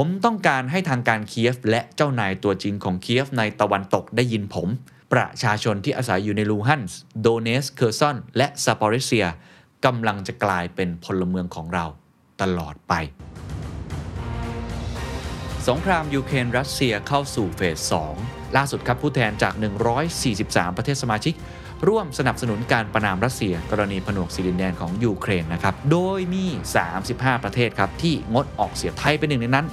ผมต้องการให้ทางการเคียฟและเจ้านายตัวจริงของเคียฟในตะวันตกได้ยินผม ประชาชนที่อาศัยอยู่ในลูฮันสก์โดเนตสก์เคอร์ซอน และซาปอริเซียกำลังจะกลายเป็นพลเมืองของเราตลอดไป สงครามยูเครนรัสเซียเข้าสู่เฟส 2 ล่าสุดครับผู้แทนจาก 143 ประเทศสมาชิก ร่วมสนับสนุนการประณามรัสเซีย กรณีผนวกสิดินแดนของยูเครนนะครับ โดยมี 35 ประเทศครับที่งดออกเสียงไทยเป็นหนึ่งในนั้น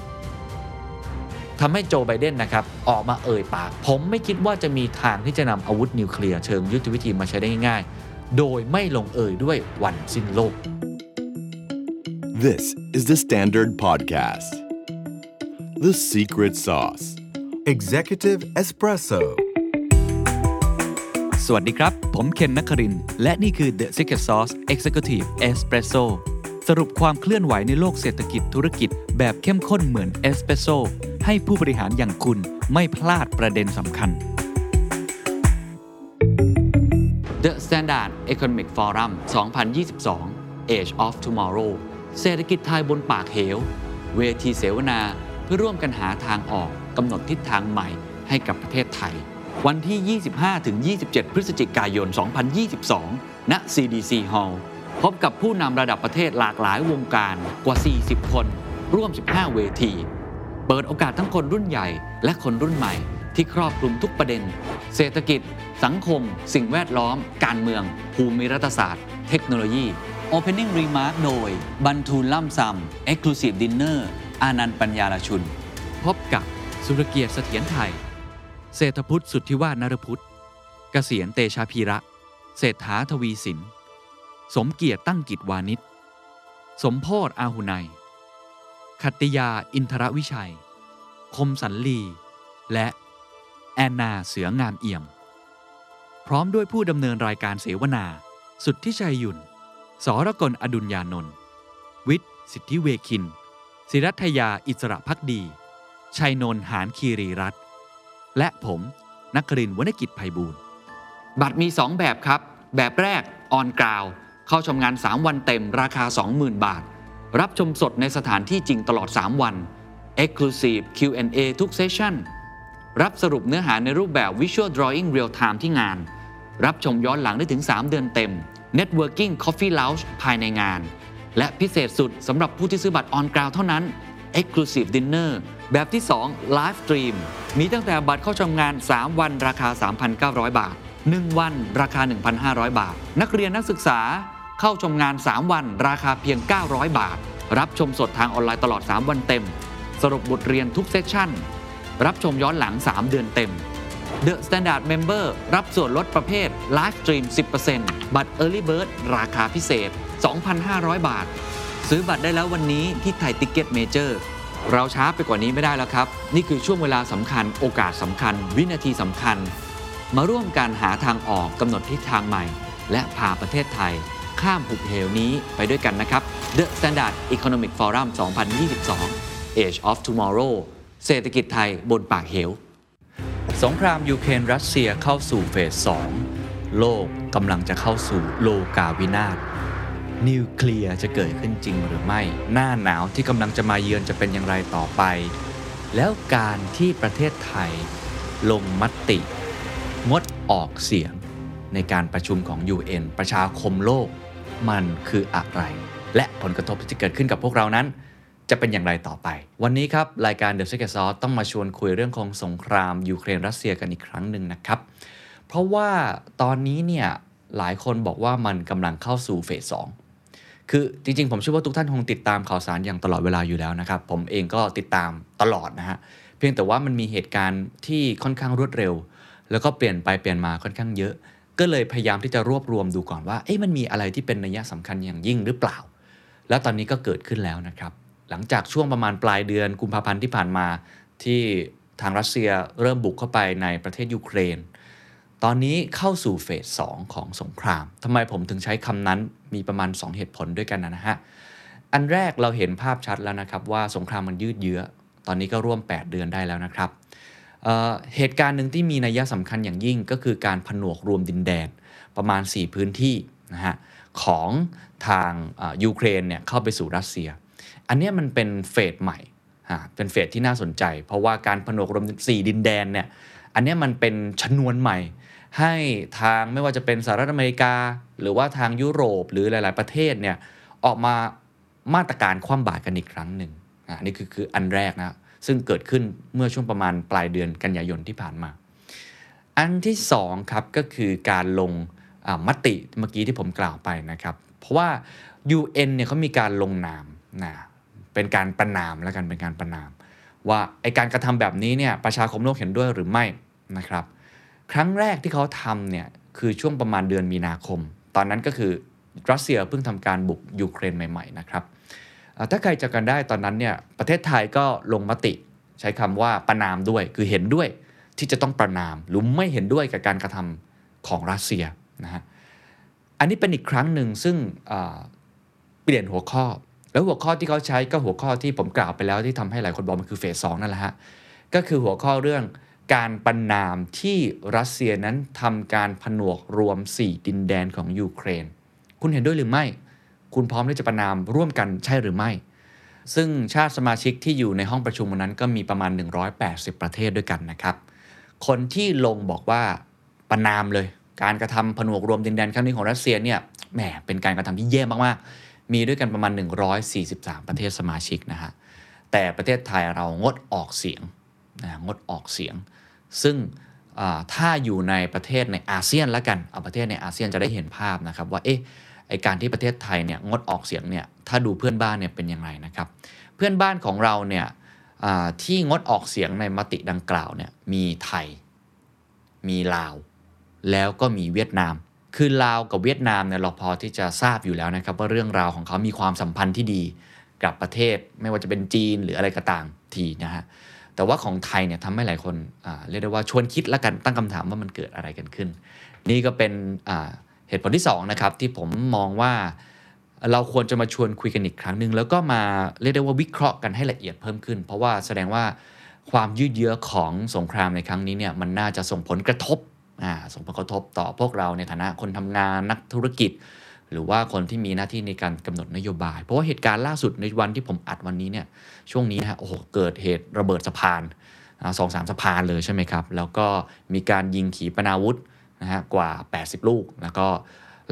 ทำให้โจไบเดนนะครับออกมาเอ่ยปาก ผมไม่คิดว่าจะมีทางที่จะนำอาวุธนิวเคลียร์เชิงยุทธวิธีมาใช้ได้ง่ายๆ โดยไม่ลงเอ่ยด้วยวันสิ้นโลก This is the Standard Podcast. The Secret Sauce. Executive Espresso สวัสดีครับ ผมเคนนักครินทร์และนี่คือ The Secret Sauce Executive Espresso สรุปความเคลื่อนไหวในโลกเศรษฐกิจธุรกิจ แบบเข้มข้นเหมือนเอสเปรสโซให้ผู้บริหารอย่างคุณไม่พลาดประเด็นสำคัญ The Standard Economic Forum 2022 Age of Tomorrow เศรษฐกิจไทยบนปากเหว เวทีเสวนาเพื่อร่วมกันหาทางออกกำหนดทิศทางใหม่ให้กับประเทศไทย วันที่ 25-27 พฤศจิกายน 2022 ณ CDC Hall พบกับผู้นำระดับประเทศหลากหลายวงการกว่า 40 คน ร่วม 15 เวที เปิดโอกาสทั้งคนรุ่นใหญ่ และคนรุ่นใหม่ ที่ครอบคลุมทุกประเด็น เศรษฐกิจ สังคม สิ่งแวดล้อม การเมือง ภูมิรัฐศาสตร์ เทคโนโลยี Opening Remark โดยบรรทูลล่ำซำ Exclusive Dinner อานันต์ปัญญาลชุน พบกับสุรเกียรติเสถียรไทย เศรษฐพุทธสุทธิวาฒนรพุทธเกษียณเตชาพีระ เศรษฐาทวีสิน สมเกียรติตั้งกิจวานิชสมโพธอาหุไนยขัตติยาอินทรวิชัย คมสันลี และแอนนาเสืองามเอี่ยม พร้อมด้วยผู้ดำเนินรายการเสวนา สุดที่ชัยยุนสรกลอดุลยานนท์วิทย์ สิทธิเวคิน ศิรัทยาอิสระพักดี ชัยนนท์หานคีรีรัตน์และผมนักครินทร์วณกิจไพบูลย์บัตรมี 2 แบบครับ แบบแรกออนกราว เข้าชมงาน 3 วันเต็มราคา 20,000 บาท รับชมสดในสถานที่จริงตลอด 3 วัน Exclusive Q&A ทุกเซสชั่น รับสรุปเนื้อหาในรูปแบบ Visual Drawing Real Time ที่งาน รับชมย้อนหลังได้ถึง 3 เดือนเต็ม Networking Coffee Lounge ภายในงาน และพิเศษสุดสำหรับผู้ที่ซื้อบัตรออนกราวเท่านั้น Exclusive Dinner แบบที่ 2 Live Stream มีตั้งแต่บัตรเข้าชมงาน 3 วันราคา 3,900 บาท 1 วันราคา 1,500 บาท นักเรียนนักศึกษา เข้าชมงาน 3 วัน ราคาเพียง 900 บาท รับชมสดทางออนไลน์ตลอด 3 วันเต็ม สรุปบทเรียนทุกเซสชั่น รับชมย้อนหลัง 3 เดือนเต็ม The Standard Member รับส่วนลดประเภท Live Stream 10%บัตร Early Bird ราคาพิเศษ 2,500 บาท ซื้อบัตรได้แล้ววันนี้ที่ไทยติ c เก็ตเมเจอร์เราช้าไปกว่านี้ไม่ได้แล้วครับ นี่คือช่วงเวลาสำคัญ โอกาสสำคัญ วินาทีสำคัญ มาร่วมกันหาทางออกกำหนดทิศทางใหม่ และพาประเทศไทย ข้ามหุบเหวนี้ไปด้วยกันนะครับ The Standard Economic Forum 2022 Age of Tomorrow เศรษฐกิจไทยบนปากเหว สงครามยูเครนรัสเซียเข้าสู่เฟส 2 โลกกำลังจะเข้าสู่โลกาวินาศนิวเคลียร์จะเกิดขึ้นจริงหรือไม่ หน้าหนาวที่กำลังจะมาเยือนจะเป็นอย่างไรต่อไป แล้วการที่ประเทศไทยลงมติ งดออกเสียงในการประชุมของ UN ประชาคมโลก มันคืออะไร และผลกระทบที่จะเกิดขึ้นกับพวกเรานั้น จะเป็นอย่างไรต่อไป วันนี้ครับ รายการ The Secret Sauce ต้องมาชวนคุยเรื่องของสงครามยูเครนรัสเซียกันอีกครั้งหนึ่งนะครับ เพราะว่าตอนนี้เนี่ยหลายคนบอกว่ามันกำลังเข้าสู่เฟสสองคือจริงๆ ผมเชื่อว่าทุกท่านคงติดตามข่าวสารอย่างตลอดเวลาอยู่แล้วนะครับ ผมเองก็ติดตามตลอดนะฮะเพียงแต่ว่ามันมีเหตุการณ์ที่ค่อนข้างรวดเร็ว แล้วก็เปลี่ยนไปเปลี่ยนมาค่อนข้างเยอะ ก็เลยพยายามที่จะรวบรวมดูก่อนว่าเอ๊ะมันมีอะไรที่เป็นนัยสำคัญอย่างยิ่งหรือเปล่า แล้วตอนนี้ก็เกิดขึ้นแล้วนะครับ หลังจากช่วงประมาณปลายเดือนกุมภาพันธ์ที่ผ่านมาที่ทางรัสเซียเริ่มบุกเข้าไปในประเทศยูเครน ตอนนี้เข้าสู่เฟส 2 ของสงครามทำไมผมถึงใช้คำนั้นมีประมาณ 2 เหตุผลด้วยกันนะฮะ อันแรกเราเห็นภาพชัดแล้วนะครับว่าสงครามมันยืดเยื้อ ตอนนี้ก็ร่วม 8 เดือนได้แล้วนะครับ เหตุการณ์หนึ่งที่มีนัยสำคัญอย่างยิ่งก็คือการผนวกรวมดินแดนประมาณ 4 พื้นที่นะฮะของทางยูเครนเนี่ยเข้าไปสู่รัสเซีย อันนี้มันเป็นเฟสใหม่เป็นเฟสที่น่าสนใจ เพราะว่าการผนวกรวมสี่ดินแดนเนี่ยอันนี้มันเป็นชนวนใหม่ ให้ทางไม่ว่าจะเป็นสหรัฐอเมริกา หรือว่าทางยุโรปหรือหลาย ๆ ประเทศเนี่ยออกมามาตรการคว่ำบาตรกันอีกครั้งหนึ่งอ่านี่คือคืออันแรกนะ ซึ่งเกิดขึ้นเมื่อช่วงประมาณปลายเดือนกันยายนที่ผ่านมา อันที่สองครับก็คือการลงมติเมื่อกี้ที่ผมกล่าวไปนะครับ เพราะว่า UN เนี่ยเขามีการลงนามนะเป็นการประนามแล้วกันเป็นการประนาม ว่าไอการกระทำแบบนี้เนี่ยประชาคมโลกเห็นด้วยหรือไม่นะครับ ครั้งแรกที่เขาทำเนี่ยคือช่วงประมาณเดือนมีนาคม ตอนนั้นก็คือรัสเซียเพิ่งทำการบุกยูเครนใหม่ ๆ นะครับ ถ้าใครจะกันได้ตอนนั้นเนี่ยประเทศไทยก็ลงมติใช้คำว่าประนามด้วย คือเห็นด้วยที่จะต้องประนามหรือไม่เห็นด้วยกับการกระทำของรัสเซียนะฮะอันนี้เป็นอีกครั้งหนึ่งซึ่งเปลี่ยนหัวข้อ แล้วหัวข้อที่เขาใช้ก็หัวข้อที่ผมกล่าวไปแล้วที่ทำให้หลายคนบอกมันคือเฟสสองนั่นแหละฮะก็คือหัวข้อเรื่องการประนามที่รัสเซียนั้นทำการผนวกรวม 4 ดินแดนของยูเครน คุณเห็นด้วยหรือไม่ คุณพร้อมที่จะประนามร่วมกันใช่หรือไม่ ซึ่งชาติสมาชิกที่อยู่ในห้องประชุมวันนั้นก็มีประมาณ 180 ประเทศด้วยกันนะครับ คนที่ลงบอกว่าประนามเลย การกระทำผนวกรวมดินแดนครั้งนี้ของรัสเซียเนี่ยแหมเป็นการกระทำที่แย่มากๆ มีด้วยกันประมาณ 143 ประเทศสมาชิกนะฮะแต่ประเทศไทยเรางดออกเสียงนะงดออกเสียง ซึ่งถ้าอยู่ในประเทศในอาเซียนละกัน เอาประเทศในอาเซียนจะได้เห็นภาพนะครับว่า เอ๊ะ ไอการที่ประเทศไทยเนี่ยงดออกเสียงเนี่ยถ้าดูเพื่อนบ้านเนี่ยเป็นยังไงนะครับ เพื่อนบ้านของเราเนี่ยที่งดออกเสียงในมติดังกล่าวเนี่ยมีไทย มีลาว แล้วก็มีเวียดนาม คือลาวกับเวียดนามเนี่ยเราพอที่จะทราบอยู่แล้วนะครับว่าเรื่องราวของเขามีความสัมพันธ์ที่ดีกับประเทศ ไม่ว่าจะเป็นจีนหรืออะไรก็ตามทีนะฮะแต่ว่าของไทยเนี่ยทำให้หลายคนเรียกได้ว่าชวนคิดและกันตั้งคำถามว่ามันเกิดอะไรกันขึ้น นี่ก็เป็น เหตุผลที่2นะครับที่ผมมองว่าเราควรจะมาชวนคุยกันอีกครั้งหนึ่งแล้วก็มาเรียกได้ว่าวิเคราะห์กันให้ละเอียดเพิ่มขึ้น เพราะว่าแสดงว่าความยืดเยื้อของสงครามในครั้งนี้เนี่ยมันน่าจะส่งผลกระทบอ่าส่งผลกระทบต่อพวกเราในฐานะคนทำงานนักธุรกิจ หรือว่าคนที่มีหน้าที่ในการกำหนดนโยบาย เพราะว่าเหตุการณ์ล่าสุดในวันที่ผมอัดวันนี้เนี่ยช่วงนี้ฮะโอ้โหเกิดเหตุระเบิดสะพานสองสามสะพานเลยใช่ไหมครับ แล้วก็มีการยิงขีปนาวุธ นะฮะกว่า 80 ลูก แล้วก็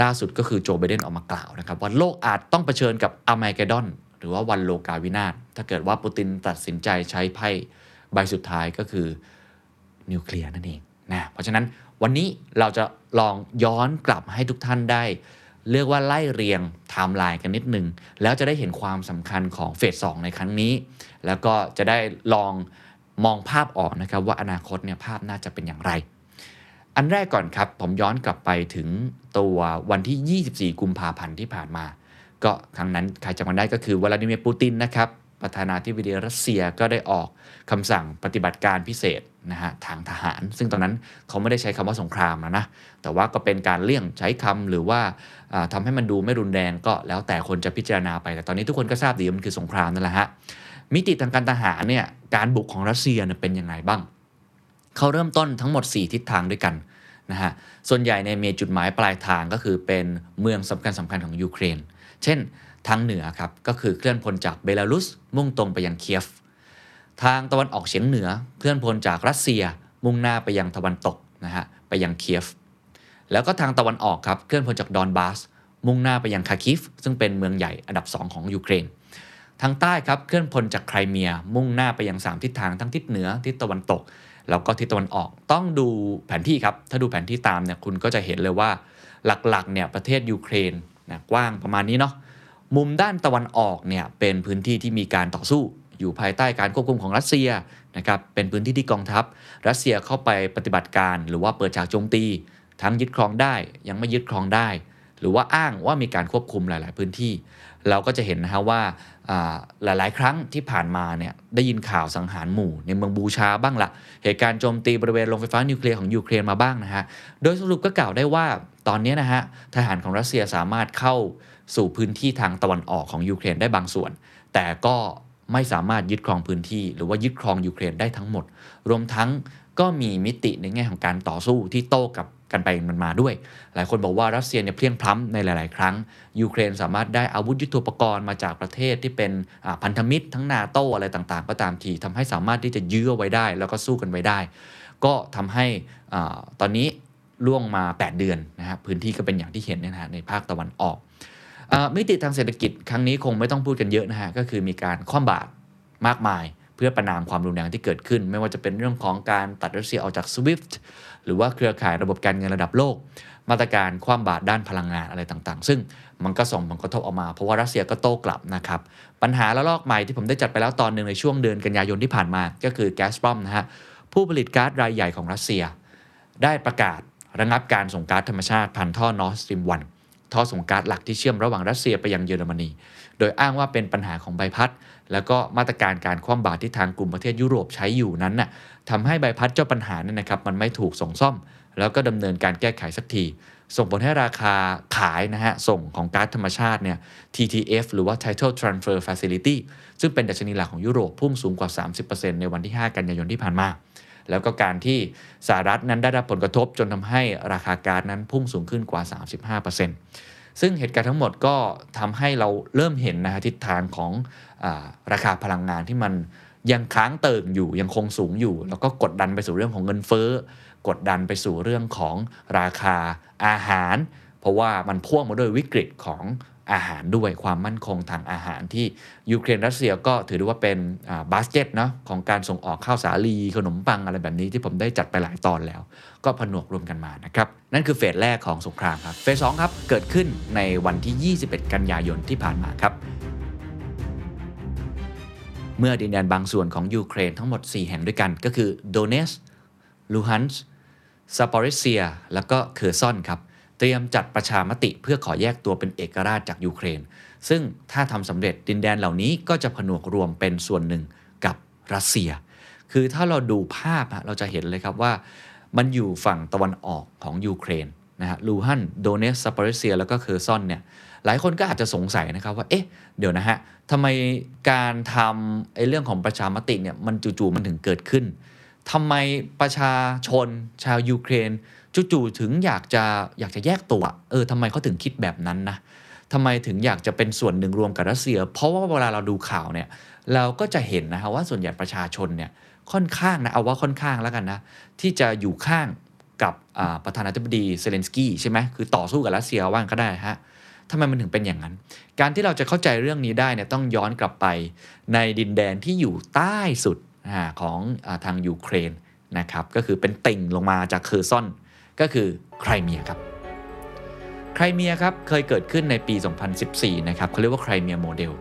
ล่าสุดก็คือโจไบเดนออกมากล่าวนะครับว่าโลกอาจต้องเผชิญกับอาร์ม g กดอนหรือว่าวันโลกาวินาศถ้าเกิดว่าปูตินตัดสินใจใช้ไพ่ใบสุดท้ายก็คือนิวเคลียร์นั่นเองนะเพราะฉะนั้นวันนี้เราจะลองย้อนกลับให้ทุกท่านได้เรียกว่าไล่เรียงไทม์ไลน์กันนิดนึง แล้วจะได้เห็นความสำคัญของเฟส2ในครั้งนี้ แล้วก็จะได้ลองมองภาพออกนะครับว่าอนาคตเนี่ยภาพน่าจะเป็นอย่างไร อันแรกก่อนครับ ผมย้อนกลับไปถึงตัววันที่ 24 กุมภาพันธ์ที่ผ่านมา ก็ครั้งนั้นใครจำกันได้ก็คือวลาดิเมียร์ปูตินนะครับประธานาธิบดีรัสเซียก็ได้ออกคำสั่งปฏิบัติการพิเศษนะฮะทางทหาร ซึ่งตอนนั้นเขาไม่ได้ใช้คำว่าสงครามนะนะแต่ว่าก็เป็นการเลี่ยงใช้คำหรือว่าอ่าทำให้มันดูไม่รุนแรงก็แล้วแต่คนจะพิจารณาไป แต่ตอนนี้ทุกคนก็ทราบดีว่ามันคือสงครามนั่นแหละฮะมิติทางการทหารเนี่ยการบุกของรัสเซียเป็นยังไงบ้าง เขาเริ่มต้นทั้งหมด 4 ทิศทางด้วยกันนะฮะส่วนใหญ่ในมีจุดหมายปลายทางก็คือเป็นเมืองสำคัญสำคัญของยูเครน เช่นทางเหนือครับก็คือเคลื่อนพลจากเบลารุส มุ่งตรงไปยังเคียฟ ทางตะวันออกเฉียงเหนือเคลื่อนพลจากรัสเซีย มุ่งหน้าไปยังตะวันตกนะฮะไปยังเคียฟ แล้วก็ทางตะวันออกครับเคลื่อนพลจากดอนบาส มุ่งหน้าไปยังคาร์คิฟ ซึ่งเป็นเมืองใหญ่อันดับ 2 ของยูเครน ทางใต้ครับเคลื่อนพลจากไครเมีย มุ่งหน้าไปยัง 3 ทิศทางทั้งทิศเหนือทิศตะวันตก แล้วก็ทิศตะวันออกต้องดูแผนที่ครับ ถ้าดูแผนที่ตามเนี่ยคุณก็จะเห็นเลยว่าหลักๆเนี่ยประเทศยูเครนนะกว้างประมาณนี้เนาะมุมด้านตะวันออกเนี่ยเป็นพื้นที่ที่มีการต่อสู้อยู่ภายใต้การควบคุมของรัสเซียนะครับเป็นพื้นที่ที่กองทัพ รัสเซียเข้าไปปฏิบัติการ หรือว่าเปิดฉากโจมตี ทั้งยึดครองได้ยังไม่ยึดครองได้ หรือว่าอ้างว่ามีการควบคุมหลาย ๆ พื้นที่ เราก็จะเห็นนะฮะว่า หลาย ๆ ครั้งที่ผ่านมาเนี่ยได้ยินข่าวสังหารหมู่ในเมืองบูชาบ้างละเหตุการณ์โจมตีบริเวณโรงไฟฟ้านิวเคลียร์ของยูเครนมาบ้างนะฮะ โดยสรุปก็กล่าวได้ว่าตอนนี้นะฮะทหารของรัสเซียสามารถเข้าสู่พื้นที่ทางตะวันออกของยูเครนได้บางส่วน แต่ก็ไม่สามารถยึดครองพื้นที่หรือว่ายึดครองยูเครนได้ทั้งหมด รวมทั้งก็มีมิติในแง่ของการต่อสู้ที่โต้กับ กันไปมันมาด้วย หลายคนบอกว่ารัสเซียเนี่ยเพลียงพล้ำในหลาย ๆ ครั้ง ยูเครนสามารถได้อาวุธยุทโธปกรณ์มาจากประเทศที่เป็นพันธมิตรทั้งนาโตอะไรต่างๆ ก็ตามทีทำให้สามารถที่จะยื้อไว้ได้ แล้วก็สู้กันไว้ได้ ก็ทำให้ตอนนี้ล่วงมา 8 เดือนนะครับพื้นที่ก็เป็นอย่างที่เห็นนะฮะในภาคตะวันออกมิติทางเศรษฐกิจครั้งนี้คงไม่ต้องพูดกันเยอะนะฮะก็คือมีการคว่ำบาตรมากมาย พื่อประนามความรุนแรงที่เกิดขึ้น ไม่ว่าจะเป็นเรื่องของการตัดรัสเซียออกจาก SWIFT หรือว่าเครือข่ายระบบการเงินระดับโลก มาตรการคว่ำบาตรด้านพลังงานอะไรต่างๆ ซึ่งมันก็ส่งผลกระทบออกมาเพราะว่ารัสเซียก็โต้กลับนะครับ ปัญหาระลอกใหม่ที่ผมได้จัดไปแล้วตอนหนึ่งในช่วงเดือนกันยายนที่ผ่านมา ก็คือ Gazprom นะฮะผู้ผลิตก๊าซรายใหญ่ของรัสเซีย ได้ประกาศระงับการส่งก๊าซธรรมชาติผ่านท่อ Nord Stream One ท่อส่งก๊าซหลักที่เชื่อมระหว่างรัสเซียไปยังเยอรมนี โดยอ้างว่าเป็นปัญหาของใบพัด แล้วก็มาตรการการคว่ำบาตรที่ทางกลุ่มประเทศยุโรปใช้อยู่นั้นน่ะทำให้ใบพัดเจ้าปัญหานี่นะครับมันไม่ถูกส่งซ่อม แล้วก็ดำเนินการแก้ไขสักที ส่งผลให้ราคาขายนะฮะส่งของก๊าซธรรมชาติเนี่ย TTF หรือว่า Title Transfer Facility ซึ่งเป็นดัชนีหลักของยุโรปพุ่งสูงกว่า 30%ในวันที่ 5 กันยายนที่ผ่านมาแล้วก็การที่สหรัฐนั้นได้รับผลกระทบจนทำให้ราคาก๊าซนั้นพุ่งสูงขึ้นกว่า 35%ซึ่งเหตุการณ์ทั้งหมดก็ทำให้เราเริ่มเห็นนะฮะทิศทางของ ราคาพลังงานที่มันยังค้างเติ่งอยู่ยังคงสูงอยู่ แล้วก็กดดันไปสู่เรื่องของเงินเฟ้อ กดดันไปสู่เรื่องของราคาอาหาร เพราะว่ามันพ่วงมาด้วยวิกฤตของอาหารด้วยความมั่นคงทางอาหารที่ยูเครนรัสเซียก็ถือได้ว่าเป็นบาสเกตเนาะของการส่งออกข้าวสาลีขนมปังอะไรแบบนี้ที่ผมได้จัดไปหลายตอนแล้ว ก็ผนวกรวมกันมานะครับ นั่นคือเฟสแรกของสงครามครับ เฟสสองครับ เกิดขึ้นในวันที่ 21 กันยายนที่ผ่านมาครับ เมื่อดินแดนบางส่วนของยูเครนทั้งหมด 4 แห่งด้วยกัน ก็คือโดเนตสก์ลูฮันสก์ซาปอริเซีย แล้วก็เคอร์ซอนครับ เตรียมจัดประชามติเพื่อขอแยกตัวเป็นเอกราชจากยูเครน ซึ่งถ้าทำสำเร็จดินแดนเหล่านี้ก็จะผนวกรวมเป็นส่วนหนึ่งกับรัสเซีย คือถ้าเราดูภาพเราจะเห็นเลยครับว่า มันอยู่ฝั่งตะวันออกของยูเครนนะฮะลูฮันสก์โดเนตสก์ซาปอริเซีย แล้วก็เคอร์ซอนเนี่ยหลายคนก็อาจจะสงสัยนะครับว่า เอ๊ะ เดี๋ยวนะฮะ ทำไมการทำไอ้เรื่องของประชามติเนี่ยมันจู่ๆมันถึงเกิดขึ้นทำไมประชาชนชาวยูเครนจู่ๆถึงอยากจะอยากจะแยกตัว เออทำไมเขาถึงคิดแบบนั้นนะทำไมถึงอยากจะเป็นส่วนหนึ่งรวมกับรัสเซีย เพราะว่าเวลาเราดูข่าวเนี่ย เราก็จะเห็นนะฮะว่าส่วนใหญ่ประชาชนเนี่ยค่อนข้างนะเอาว่าค่อนข้างแล้วกันนะ ที่จะอยู่ข้างกับประธานาธิบดีเซเลนสกี้ใช่ไหมคือต่อสู้กับรัสเซียว่างั้นก็ได้ฮะ ทำไมมันถึงเป็นอย่างนั้น การที่เราจะเข้าใจเรื่องนี้ได้เนี่ยต้องย้อนกลับไปในดินแดนที่อยู่ใต้สุดของอทางยูเครนนะครับก็คือเป็นติ่งลงมาจากเคอร์ซอนก็คือไครเมียครับไครเมียครับเคยเกิดขึ้นในปี 2014 นะครับเขาเรียกว่าไครเมียโมเดล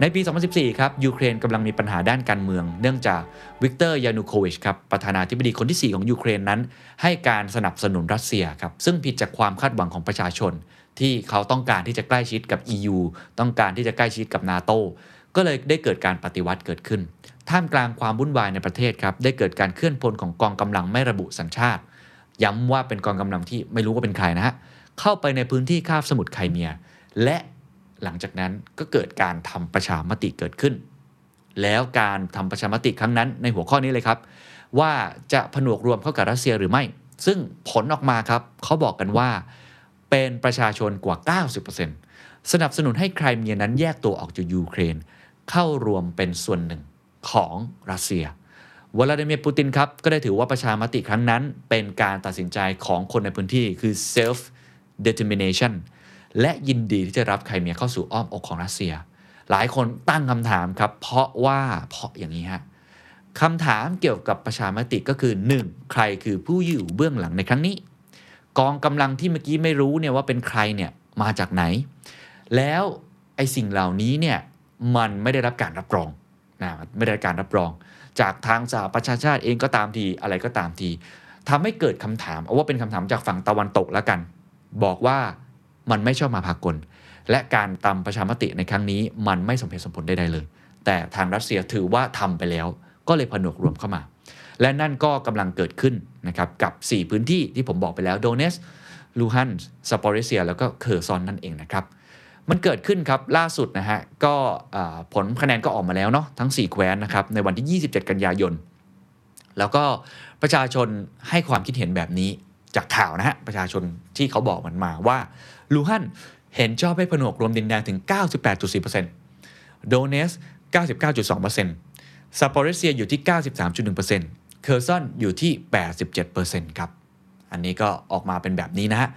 ในปี 2014 ครับยูเครนกำลังมีปัญหาด้านการเมือง เนื่องจากวิกเตอร์ยานูโควิชครับประธานาธิบดีคนที่ 4 ของยูเครนนั้น ให้การสนับสนุนรัสเซียครับซึ่งผิดจากความคาดหวังของประชาชน ที่เขาต้องการที่จะใกล้ชิดกับ EU ต้องการที่จะใกล้ชิดกับนาโตก็เลยได้เกิดการปฏิวัติเกิดขึ้น ท่ามกลางความวุ่นวายในประเทศครับ ได้เกิดการเคลื่อนพลของกองกำลังไม่ระบุสัญชาติ ย้ำว่าเป็นกองกำลังที่ไม่รู้ว่าเป็นใครนะฮะ เข้าไปในพื้นที่คาบสมุทรไครเมีย และหลังจากนั้นก็เกิดการทำประชามติเกิดขึ้น แล้วการทำประชามติครั้งนั้นในหัวข้อนี้เลยครับ ว่าจะผนวกรวมเข้ากับรัสเซียหรือไม่ ซึ่งผลออกมาครับเขาบอกกันว่า เป็นประชาชนกว่า 90%สนับสนุนให้ไครเมียนั้นแยกตัวออกจากยูเครน เข้ารวมเป็นส่วนหนึ่งของรัสเซียวลาดิเมียร์ปูตินครับ ก็ได้ถือว่าประชามติครั้งนั้น เป็นการตัดสินใจของคนในพื้นที่คือ self determination และยินดีที่จะรับไครเมียเข้าสู่อ้อมอกของรัสเซีย หลายคนตั้งคำถามครับ เพราะว่าเพราะอย่างนี้ฮะคำถามเกี่ยวกับประชามติก็คือ 1. ใครคือผู้อยู่เบื้องหลังในครั้งนี้ กองกำลังที่เมื่อกี้ไม่รู้เนี่ยว่าเป็นใครเนี่ยมาจากไหน แล้วไอ้สิ่งเหล่านี้เนี่ยมันไม่ได้รับการรับรองนะไม่ได้รับการรับรอง จากทางสหประชาชาติเองก็ตามทีอะไรก็ตามทีทำให้เกิดคำถามเอาว่าเป็นคำถามจากฝั่งตะวันตกแล้วกัน บอกว่ามันไม่ชอบมาพากล และการตาประชามติในครั้งนี้ มันไม่สมเหตุสมผลใดๆเลย แต่ทางรัสเซียถือว่าทำไปแล้ว ก็เลยผนวกรวมเข้ามา และนั่นก็กำลังเกิดขึ้นนะครับกับ 4 พื้นที่ที่ผมบอกไปแล้วโดเนสลูฮันสปอริเซีย แล้วก็เคอร์ซอนนั่นเองนะครับ มันเกิดขึ้นครับล่าสุดนะฮะก็ผลคะแนนก็ออกมาแล้วเนาะทั้ง 4 แคว้นนะครับในวันที่ 27 กันยายน แล้วก็ประชาชนให้ความคิดเห็นแบบนี้จากข่าวนะฮะประชาชนที่เขาบอกมันมาว่าลูฮันเห็นชอบให้ผนวกรวมดินแดนถึง 98.4%โดเนส 99.2%ซาปอริเซียอยู่ที่ 93.1% เคอร์ซอนอยู่ที่ 87%ครับ อันนี้ก็ออกมาเป็นแบบนี้นะฮะ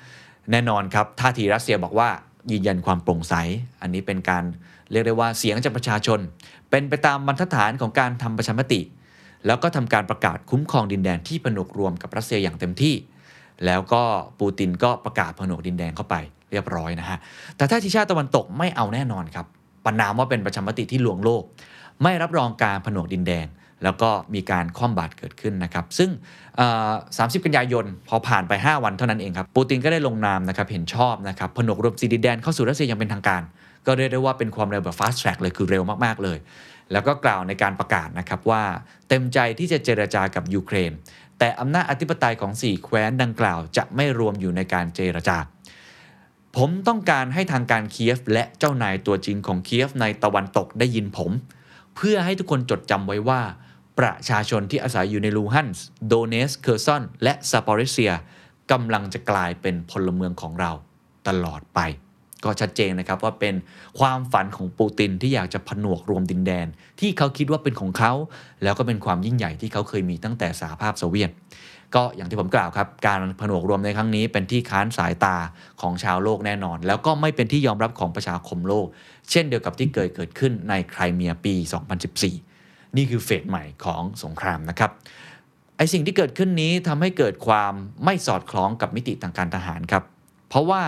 แน่นอนครับ ท่าทีรัสเซียบอกว่ายืนยันความโปร่งใส อันนี้เป็นการเรียกได้ว่าเสียงจากประชาชน เป็นไปตามบรรทัดฐานของการทำประชามติ แล้วก็ทำการประกาศคุ้มครองดินแดนที่ผนวกรวมกับรัสเซียอย่างเต็มที่ แล้วก็ปูตินก็ประกาศผนวกดินแดนเข้าไปเรียบร้อยนะฮะ แต่ถ้าทีชาติตะวันตกไม่เอาแน่นอนครับปนามว่าเป็นประชามติที่ลวงโลก ไม่รับรองการผนวกดินแดน แล้วก็มีการคว่ำบาตรเกิดขึ้นนะครับ ซึ่ง 30 กันยายน พอผ่านไป 5 วันเท่านั้นเองครับ ปูตินก็ได้ลงนามนะครับ เห็นชอบนะครับ ผนวกรวมสีดินแดนเข้าสู่รัสเซียอย่างเป็นทางการ ก็เรียกได้ว่าเป็นความเร็วแบบ fast track เลยคือเร็วมาก ๆ เลย แล้วก็กล่าวในการประกาศนะครับว่าเต็มใจที่จะเจรจากับยูเครน แต่อำนาจอธิปไตยของ 4 แคว้นดังกล่าว จะไม่รวมอยู่ในการเจรจาผมต้องการให้ทางการเคียฟและเจ้านายตัวจริงของเคียฟในตะวันตกได้ยินผม เพื่อให้ทุกคนจดจำไว้ว่า ประชาชนที่อาศัยอยู่ในลูฮันสก์โดเนตสก์เคอร์ซอนและซาปอริเซียกำลังจะกลายเป็นพลเมืองของเราตลอดไป ก็ชัดเจนนะครับว่าเป็นความฝันของปูตินที่อยากจะผนวกรวมดินแดน ที่เขาคิดว่าเป็นของเขา แล้วก็เป็นความยิ่งใหญ่ที่เขาเคยมีตั้งแต่สหภาพโซเวียตก็อย่างที่ผมกล่าวครับ การผนวกรวมในครั้งนี้เป็นที่ค้านสายตาของชาวโลกแน่นอน แล้วก็ไม่เป็นที่ยอมรับของประชาคมโลก เช่นเดียวกับที่เกิดเกิดขึ้นในไครเมียปี 2014 นี่คือเฟสใหม่ของสงครามนะครับไอสิ่งที่เกิดขึ้นนี้ทำให้เกิดความไม่สอดคล้องกับมิติทางการทหารครับ เพราะว่า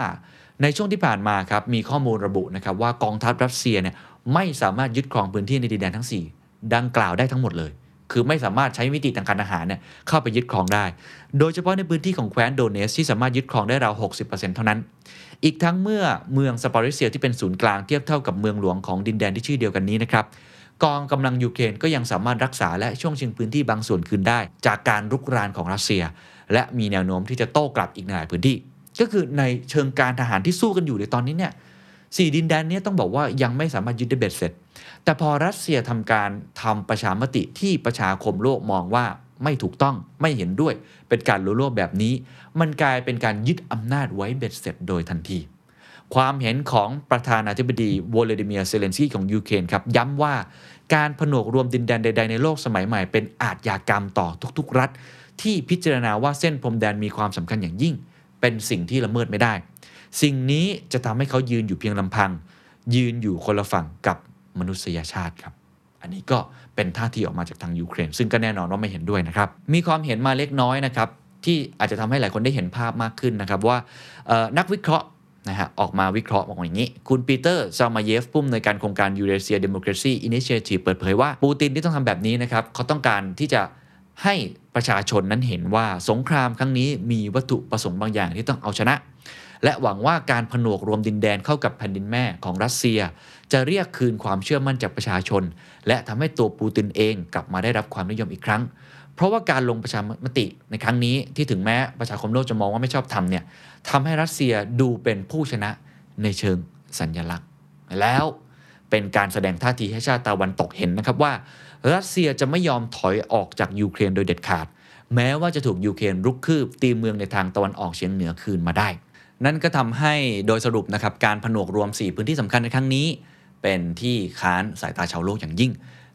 ในช่วงที่ผ่านมาครับมีข้อมูลระบุนะครับว่ากองทัพรัสเซียเนี่ยไม่สามารถยึดครองพื้นที่ในดินแดนทั้ง 4 ดังกล่าวได้ทั้งหมดเลย คือไม่สามารถใช้มิติทางการทหารเนี่ยเข้าไปยึดครองได้ โดยเฉพาะในพื้นที่ของแคว้นโดเนสที่สามารถยึดครองได้ราว 60%เท่านั้น อีกทั้งเมื่อเมืองสปอริเซียที่เป็นศูนย์กลางเทียบเท่ากับเมืองหลวงของดินแดนที่ชื่อเดียวกันนี้นะครับ กองกำลังยูเครนก็ยังสามารถรักษาและช่วงชิงพื้นที่บางส่วนคืนได้ จากการรุกรานของรัสเซีย และมีแนวโน้มที่จะโต้กลับอีกในหลายพื้นที่ ก็คือในเชิงการทหารที่สู้กันอยู่ในตอนนี้เนี่ยสี่ดินแดนนี้ต้องบอกว่ายังไม่สามารถยึดได้เบ็ดเสร็จ แต่พอรัสเซียทำการทำประชามติที่ประชาคมโลกมองว่าไม่ถูกต้องไม่เห็นด้วย เป็นการลุโลบแบบนี้ มันกลายเป็นการยึดอำนาจไว้เบ็ดเสร็จโดยทันที ความเห็นของประธานาธิบดีวลาดิเมียร์เซเลนสกีของยูเครนครับ ย้ำว่า การผนวกรวมดินแดนใด ๆ ในโลกสมัยใหม่เป็นอาชญากรรมต่อทุก ๆ รัฐ ที่พิจารณาว่าเส้นพรมแดนมีความสำคัญอย่างยิ่ง เป็นสิ่งที่ละเมิดไม่ได้ สิ่งนี้จะทำให้เขายืนอยู่เพียงลำพัง ยืนอยู่คนละฝั่งกับมนุษยชาติครับ อันนี้ก็เป็นท่าทีออกมาจากทางยูเครน ซึ่งก็แน่นอนว่าไม่เห็นด้วยนะครับ มีความเห็นมาเล็กน้อยนะครับที่อาจจะทำให้หลายคนได้เห็นภาพมากขึ้นนะครับว่านักวิเคราะห์ นะฮะออกมาวิเคราะห์บอกอย่างนี้ คุณปีเตอร์ซามาเยฟผู้อำนวยการโครงการ Eurasia Democracy Initiative เปิดเผยว่า ปูตินที่ต้องทำแบบนี้นะครับเขาต้องการที่จะให้ประชาชนนั้นเห็นว่าสงครามครั้งนี้มีวัตถุประสงค์บางอย่างที่ต้องเอาชนะ และหวังว่าการผนวกรวมดินแดนเข้ากับแผ่นดินแม่ของรัสเซีย จะเรียกคืนความเชื่อมั่นจากประชาชน และทำให้ตัวปูตินเองกลับมาได้รับความนิยมอีกครั้ง เพราะว่าการลงประชามติในครั้งนี้ที่ถึงแม้ประชาคมโลกจะมองว่าไม่ชอบทำเนี่ยทำให้รัสเซียดูเป็นผู้ชนะในเชิงสัญญลักษณ์ แล้วเป็นการแสดงท่าทีให้ชาติตะวันตกเห็นนะครับว่า รัสเซียจะไม่ยอมถอยออกจากยูเครนโดยเด็ดขาด แม้ว่าจะถูกยูเครนรุกคืบตีเมืองในทางตะวันออกเฉียงเหนือคืนมาได้ นั่นก็ทำให้โดยสรุปนะครับการผนวกรวม 4 พื้นที่สำคัญในครั้งนี้ เป็นที่ค้านสายตาชาวโลกอย่างยิ่ง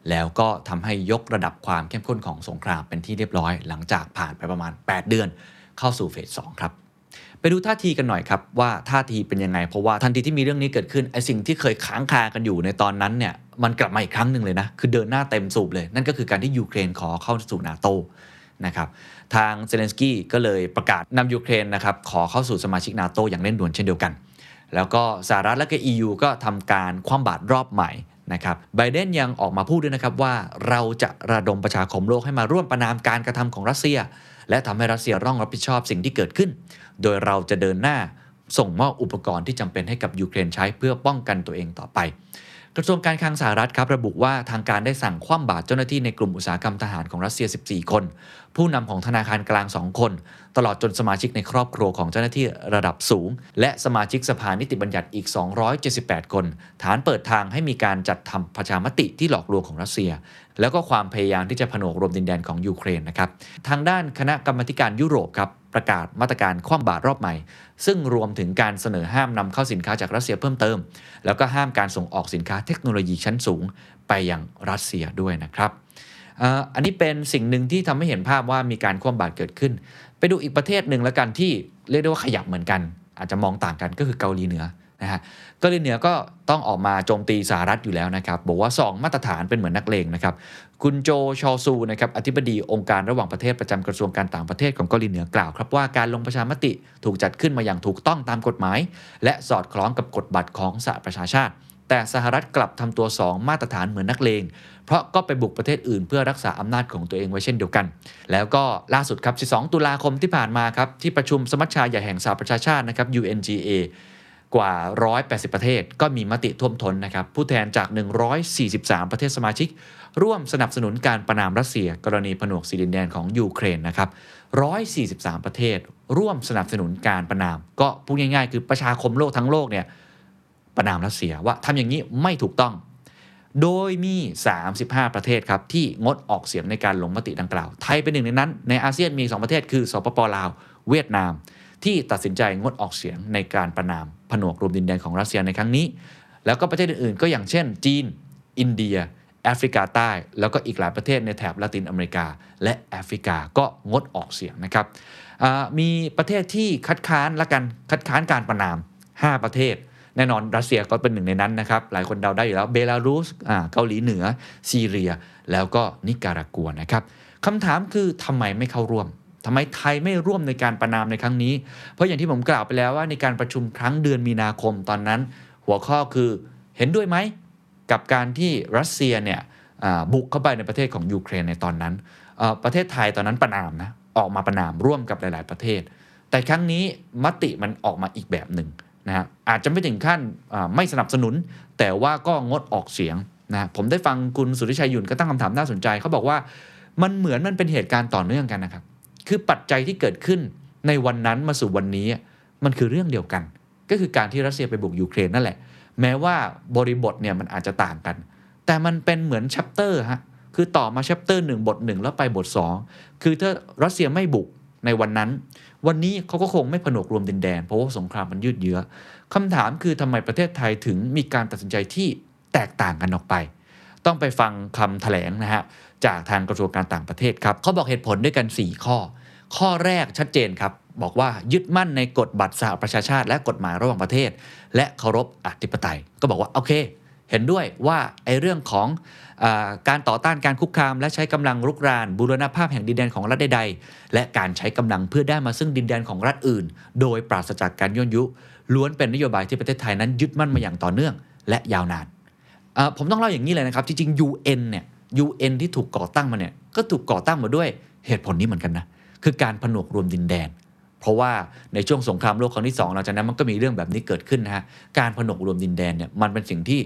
แล้วก็ทำให้ยกระดับความเข้มข้นของสงครามเป็นที่เรียบร้อย หลังจากผ่านไปประมาณ 8 เดือน เข้าสู่เฟส2ครับไปดูท่าทีกันหน่อยครับว่าท่าทีเป็นยังไง เพราะว่าทันทีที่มีเรื่องนี้เกิดขึ้นไอสิ่งที่เคยค้างคากันอยู่ในตอนนั้นเนี่ยมันกลับมาอีกครั้งหนึ่งเลยนะคือเดินหน้าเต็มสูบเลย นั่นก็คือการที่ยูเครนขอเข้าสู่นาโตนะครับทางเซเลนสกี้ก็เลยประกาศนำยูเครนนะครับขอเข้าสู่สมาชิกนาโตอย่างเร่งด่วนเช่นเดียวกัน แล้วก็สหรัฐและก็ EU ก็ทำการคว่ำบาตรรอบใหม่ นะครับไบเดนยังออกมาพูดด้วยนะครับว่าเราจะระดมประชาคมโลกให้มาร่วมประณามการกระทำของรัสเซีย และทำให้รัสเซียต้องรับผิดชอบสิ่งที่เกิดขึ้น โดยเราจะเดินหน้าส่งมอบอุปกรณ์ที่จำเป็นให้กับยูเครนใช้เพื่อป้องกันตัวเองต่อไป กระทรวงการคลังสหรัฐครับระบุว่าทางการได้สั่งคว่ำบาตรเจ้าหน้าที่ในกลุ่มอุตสาหกรรมทหารของรัสเซีย 14 คน ผู้นำของธนาคารกลาง 2 คน ตลอดจนสมาชิกในครอบครัวของเจ้าหน้าที่ระดับสูง และสมาชิกสภานิติบัญญัติอีก 278 คน ฐานเปิดทางให้มีการจัดทำประชามติที่หลอกลวงของรัสเซีย แล้วก็ความพยายามที่จะผนวกรวมดินแดนของยูเครนนะครับทางด้านคณะกรรมการยุโรปครับ ประกาศมาตรการคว่ำบาตรรอบใหม่ ซึ่งรวมถึงการเสนอห้ามนำเข้าสินค้าจากรัสเซียเพิ่มเติม แล้วก็ห้ามการส่งออกสินค้าเทคโนโลยีชั้นสูงไปยังรัสเซียด้วยนะครับอันนี้เป็นสิ่งหนึ่งที่ทำให้เห็นภาพว่ามีการคว่ำบาตรเกิดขึ้น ไปดูอีกประเทศหนึ่งแล้วกันที่เรียกได้ว่าขยับเหมือนกัน อาจจะมองต่างกันก็คือเกาหลีเหนือ นะฮะเกาหลีเหนือก็ต้องออกมาโจมตีสหรัฐอยู่แล้วนะครับ บอกว่า 2 มาตรฐานเป็นเหมือนนักเลงนะครับ คุณโจชอซูนะครับอธิบดีองค์การระหว่างประเทศประจำกระทรวงการต่างประเทศของเกาหลีเหนือกล่าวครับว่าการลงประชามติถูกจัดขึ้นมาอย่างถูกต้องตามกฎหมาย และสอดคล้องกับกฎบัตรของสหประชาชาติ แต่สหรัฐกลับทำตัว 2 มาตรฐานเหมือนนักเลงเพราะก็ไปบุกประเทศอื่นเพื่อรักษาอำนาจของตัวเองไว้เช่นเดียวกัน แล้วก็ล่าสุดครับ 12 ตุลาคมที่ผ่านมาครับที่ประชุมสมัชชาใหญ่แห่งสหประชาชาตินะครับ UNGA กว่า 180 ประเทศ ก็มีมติท่วมท้นนะครับ ผู้แทนจาก 143 ประเทศสมาชิก ร่วมสนับสนุนการประนามรัสเซีย กรณีผนวกสีดินแดนของยูเครนนะครับ 143 ประเทศ ร่วมสนับสนุนการประนาม ก็พูดง่ายๆ คือประชาคมโลกทั้งโลกเนี่ยประนามรัสเซียว่าทำอย่างนี้ไม่ถูกต้อง โดยมี 35 ประเทศครับที่งดออกเสียงในการลงมติดังกล่าว ไทยเป็นหนึ่งในนั้น ในอาเซียนมี 2 ประเทศคือสปปลาว เวียดนาม ที่ตัดสินใจงดออกเสียงในการประนามผนวกรวมดินแดนของรัสเซียในครั้งนี้ แล้วก็ประเทศอื่นๆ ก็อย่างเช่น จีน อินเดียแอฟริกาใต้ แล้วก็อีกหลายประเทศในแถบละตินอเมริกา และแอฟริกาก็งดออกเสียงนะครับมีประเทศที่คัดค้านละกันคัดค้านการประนาม 5 ประเทศ แน่นอนรัสเซียก็เป็นหนึ่งในนั้นนะครับ หลายคนเดาได้อยู่แล้วเบลารุสเกาหลีเหนือ ซีเรีย แล้วก็นิการากัวนะครับคำถามคือทำไมไม่เข้าร่วม ทำไมไทยไม่ร่วมในการประนามในครั้งนี้ เพราะอย่างที่ผมกล่าวไปแล้วว่าในการประชุมครั้งเดือนมีนาคมตอนนั้น หัวข้อคือเห็นด้วยไหมกับการที่รัสเซียเนี่ยบุกเข้าไปในประเทศของยูเครนในตอนนั้น ประเทศไทยตอนนั้นประนามนะออกมาประนามร่วมกับหลาย ๆ ประเทศ แต่ครั้งนี้มติมันออกมาอีกแบบหนึ่งนะฮะอาจจะไม่ถึงขั้นไม่สนับสนุน แต่ว่าก็งดออกเสียงนะผมได้ฟังคุณสุริชัยยุนก็ตั้งคำถามน่าสนใจเขาบอกว่ามันเหมือนมันเป็นเหตุการณ์ต่อเนื่องกันนะครับ คือปัจจัยที่เกิดขึ้นในวันนั้นมาสู่วันนี้มันคือเรื่องเดียวกัน ก็คือการที่รัสเซียไปบุกยูเครนนั่นแหละ แม้ว่าบริบทเนี่ยมันอาจจะต่างกัน แต่มันเป็นเหมือนชัปเตอร์ฮะคือต่อมาชัปเตอร์หนึ่งบทหนึ่งแล้วไปบท 2 คือถ้ารัสเซียไม่บุกในวันนั้น วันนี้เขาก็คงไม่ผนวกรวมดินแดน เพราะว่าสงครามมันยืดเยื้อคำถามคือทำไมประเทศไทยถึงมีการตัดสินใจที่แตกต่างกันออกไป ต้องไปฟังคำแถลงนะฮะ จากทางกระทรวงการต่างประเทศครับเขาบอกเหตุผลด้วยกัน 4 ข้อ ข้อแรกชัดเจนครับบอกว่ายึดมั่นในกฎบัตรสหประชาชาติ และกฎหมายระหว่างประเทศ และเคารพอธิปไตย ก็บอกว่าโอเค เห็นด้วยว่าไอ้เรื่องของอการต่อต้านการคุกคาม และใช้กำลังรุกราน บูรณภาพแห่งดินแดนของรัฐใดๆ และการใช้กำลังเพื่อได้มาซึ่งดินแดนของรัฐอื่น โดยปราศจากการย่นยุ ล้วนเป็นนโยบายที่ประเทศไทยนั้นยึดมั่นมาอย่างต่อเนื่อง และยาวนานผมต้องเล่าอย่างนี้เลยนะครับจริงๆ UN เนี่ย UN ที่ถูกก่อตั้งมาเนี่ยก็ถูกก่อตั้งมาด้วยเหตุผลนี้เหมือนกันนะคือการผนวกรวมดินแดน เพราะว่าในช่วงสงครามโลกครั้งที่2หลังจากนั้นมันก็มีเรื่องแบบนี้เกิดขึ้นนะฮะการผนวกรวมดินแดนเนี่ยมันเป็นสิ่งที่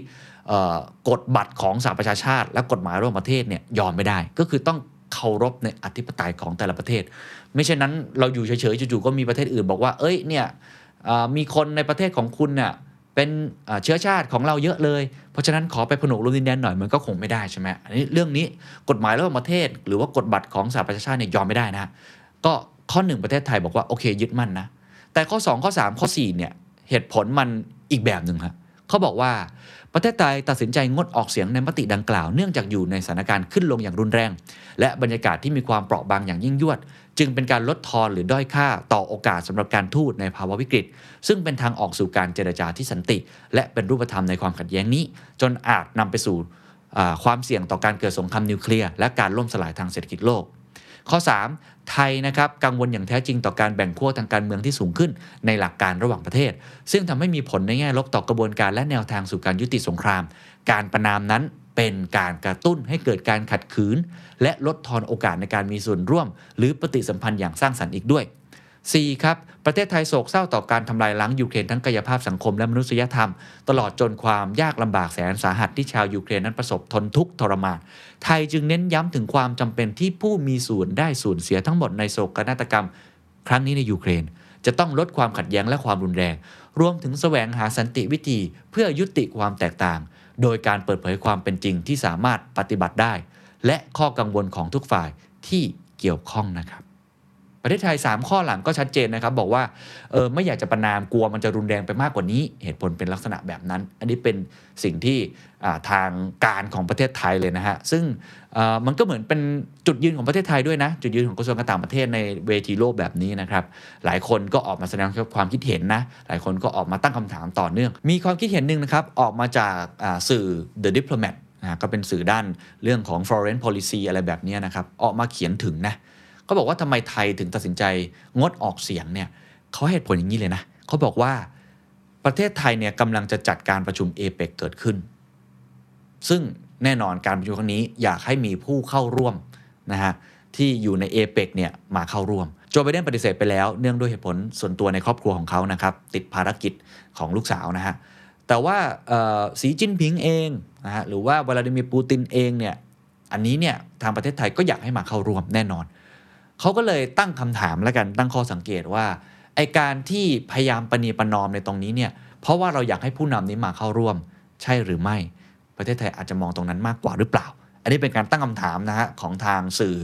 กฎบัตรของสหประชาชาติ และกฎหมายร่วมประเทศเนี่ยยอมไม่ได้ ก็คือต้องเคารพในอธิปไตยของแต่ละประเทศ ไม่เช่นนั้นเราอยู่เฉยๆจู่ๆก็มีประเทศอื่นบอกว่าเอ้ยเนี่ยมีคนในประเทศของคุณเนี่ย เป็นเชื้อชาติของเราเยอะเลย เพราะฉะนั้นขอไปผนวกรวมดินแดนหน่อยมันก็คงไม่ได้ใช่ไหมอันนี้เรื่องนี้กฎหมายระหว่างประเทศ หรือว่ากฎบัตรของสหประชาชาติเนี่ยยอมไม่ได้นะก็ข้อหนึ่งประเทศไทยบอกว่าโอเคยึดมั่นนะแต่ข้อ 2 ข้อ 3 ข้อ4เนี่ยเหตุผลมันอีกแบบหนึ่งครับเขาบอกว่า ประเทศไทยตัดสินใจงดออกเสียงในมติดังกล่าว เนื่องจากอยู่ในสถานการณ์ขึ้นลงอย่างรุนแรง และบรรยากาศที่มีความเปราะบางอย่างยิ่งยวด จึงเป็นการลดทอนหรือด้อยค่าต่อโอกาสสำหรับการทูตในภาวะวิกฤต ซึ่งเป็นทางออกสู่การเจรจาที่สันติ และเป็นรูปธรรมในความขัดแย้งนี้ จนอาจนำไปสู่ความเสี่ยงต่อการเกิดสงครามนิวเคลียร์และการล่มสลายทางเศรษฐกิจโลก ข้อ 3 ไทยนะครับกังวลอย่างแท้จริงต่อการแบ่งขั้วทางการเมืองที่สูงขึ้นในหลักการระหว่างประเทศ ซึ่งทำให้มีผลในแง่ลบต่อกระบวนการและแนวทางสู่การยุติสงคราม การประนามนั้นเป็นการกระตุ้นให้เกิดการขัดขืน และลดทอนโอกาสในการมีส่วนร่วม หรือปฏิสัมพันธ์อย่างสร้างสรรค์อีกด้วย 4. ครับ ประเทศไทยโศกเศร้าต่อการทำลายล้างยูเครนทั้งกายภาพสังคมและมนุษยธรรม ตลอดจนความยากลำบากแสนสาหัสที่ชาวยูเครนนั้นประสบทนทุกข์ทรมานไทยจึงเน้นย้ำถึงความจำเป็นที่ผู้มีส่วนได้ส่วนเสียทั้งหมดในโศกนาฏกรรม ครั้งนี้ในยูเครน จะต้องลดความขัดแย้งและความรุนแรง รวมถึงแสวงหาสันติวิธี เพื่อยุติความแตกต่าง โดยการเปิดเผยความเป็นจริงที่สามารถปฏิบัติได้ และข้อกังวลของทุกฝ่ายที่เกี่ยวข้องนะครับ ประเทศไทย 3 ข้อหลังก็ชัดเจนนะครับ บอกว่าเออไม่อยากจะประนามกลัวมันจะรุนแรงไปมากกว่านี้ เหตุผลเป็นลักษณะแบบนั้น อันนี้เป็นสิ่งที่ทางการของประเทศไทยเลยนะฮะซึ่งมันก็เหมือนเป็นจุดยืนของประเทศไทยด้วยนะ จุดยืนของกระทรวงการต่างประเทศในเวทีโลกแบบนี้นะครับ หลายคนก็ออกมาแสดงความคิดเห็นนะ หลายคนก็ออกมาตั้งคำถามต่อเนื่อง มีความคิดเห็นหนึ่งนะครับ ออกมาจากสื่อ The Diplomat นะก็เป็นสื่อด้านเรื่องของ foreign policy อะไรแบบนี้นะครับ ออกมาเขียนถึงนะ เขาบอกว่าทำไมไทยถึงตัดสินใจงดออกเสียงเนี่ยเขาเหตุผลอย่างนี้เลยนะเขาบอกว่าประเทศไทยเนี่ยกำลังจะจัดการประชุมเอเปกเกิดขึ้น ซึ่งแน่นอนการประชุมครั้งนี้อยากให้มีผู้เข้าร่วมนะฮะที่อยู่ในเอเปกเนี่ยมาเข้าร่วมโจไบเดนปฏิเสธไปแล้วเนื่องด้วยเหตุผลส่วนตัวในครอบครัวของเขานะครับติดภารกิจของลูกสาวนะฮะแต่ว่าสีจิ้นผิงเองนะฮะหรือว่าวลาดิมีร์ปูตินเองเนี่ยอันนี้เนี่ยทางประเทศไทยก็อยากให้มาเข้าร่วมแน่นอน เขาก็เลยตั้งคำถามแล้วกันตั้งข้อสังเกตว่าไอการที่พยายามปณีประนอมในตรงนี้เนี่ยเพราะว่าเราอยากให้ผู้นำนี้มาเข้าร่วม ใช่หรือไม่ ประเทศไทยอาจจะมองตรงนั้นมากกว่าหรือเปล่า อันนี้เป็นการตั้งคำถามนะฮะของทางสื่อ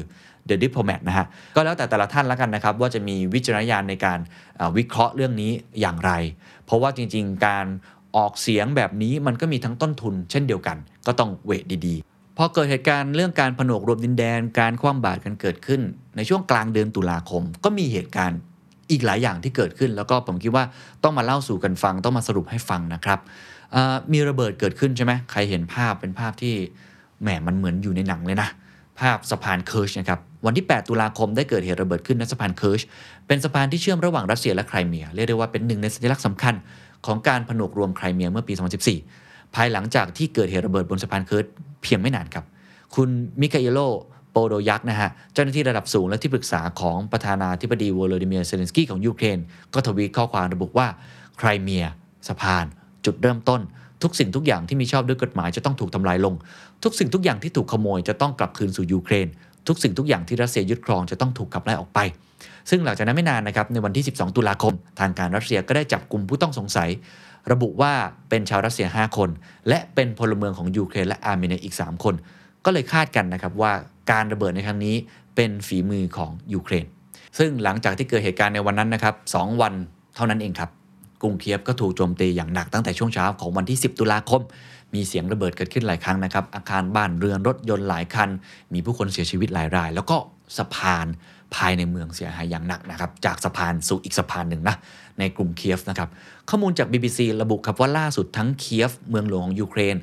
The Diplomat นะฮะก็แล้วแต่แต่ละท่านแล้วกันนะครับ ว่าจะมีวิจารณญาณในการวิเคราะห์เรื่องนี้อย่างไร เพราะว่าจริง ๆ การออกเสียงแบบนี้มันก็มีทั้งต้นทุน เช่นเดียวกัน ก็ต้องเวทดีๆ พอเกิดเหตุการณ์เรื่องการผนวกรวมดินแดนการคว่ำบาตรกันเกิดขึ้น ในช่วงกลางเดือนตุลาคม ก็มีเหตุการณ์อีกหลายอย่างที่เกิดขึ้น แล้วก็ผมคิดว่าต้องมาเล่าสู่กันฟังต้องมาสรุปให้ฟังนะครับมีระเบิดเกิดขึ้นใช่ไหมใครเห็นภาพเป็นภาพที่แหมมันเหมือนอยู่ในหนังเลยนะ ภาพสะพานเคิร์ชนะครับวันที่ 8 ตุลาคมได้เกิดเหตุระเบิดขึ้นณสะพานเคิร์ชเป็นสะพานที่เชื่อมระหว่างรัสเซียและไครเมีย เรียกได้ว่าเป็นหนึ่งในสัญลักษณ์สำคัญของการผนวกรวมไครเมียเมื่อปี 2014 ภายหลังจากที่เกิดเหตุระเบิดบนสะพานเคิร์ชเพียงไม่นานครับ คุณมิคาเอโลโปโดยักนะฮะ เจ้าหน้าที่ระดับสูงและที่ปรึกษาของประธานาธิบดีวโลดิเมียร์เซเลนสกี้ของยูเครน ก็ทวีตข้อความระบุว่าไครเมีย สะพาน จุดเริ่มต้น ทุกสิ่งทุกอย่างที่มิชอบด้วยกฎหมายจะต้องถูกทำลายลง ทุกสิ่งทุกอย่างที่ถูกขโมยจะต้องกลับคืนสู่ยูเครน ทุกสิ่งทุกอย่างที่รัสเซียยึดครองจะต้องถูกขับไล่ออกไป ซึ่งหลังจากนั้นไม่นานนะครับในวันที่ 12 ตุลาคม ทางการรัสเซียก็ได้จับกลุ่มผู้ต้องสงสัย ระบุว่าเป็นชาวรัสเซีย 5 คน และเป็นพลเมืองของยูเครนและอาร์เมเนียอีก 3 คน ก็เลยคาดกันนะครับว่าการระเบิดในครั้งนี้เป็นฝีมือของยูเครน ซึ่งหลังจากที่เกิดเหตุการณ์ในวันนั้นนะครับสวันเท่านั้นเองครับกรุงเคียฟก็ถูกโจมตีอย่างหนักตั้งแต่ช่วงเช้าของวันที่ 10 ตุลาคม มีเสียงระเบิดเกิดขึ้นหลายครั้งนะครับ อาคารบ้านเรือนรถยนต์หลายคัน มีผู้คนเสียชีวิตหลายราย แล้วก็สะพานภายในเมืองเสียหายอย่างหนักนะครับ จากสะพานสู่อีกสะพานหนึ่งนะ ในกรุงเคียฟนะครับ ข้อมูลจาก BBC ระบุครับว่าล่าสุดทั้งเคียฟเมืองหลวงของยูเครน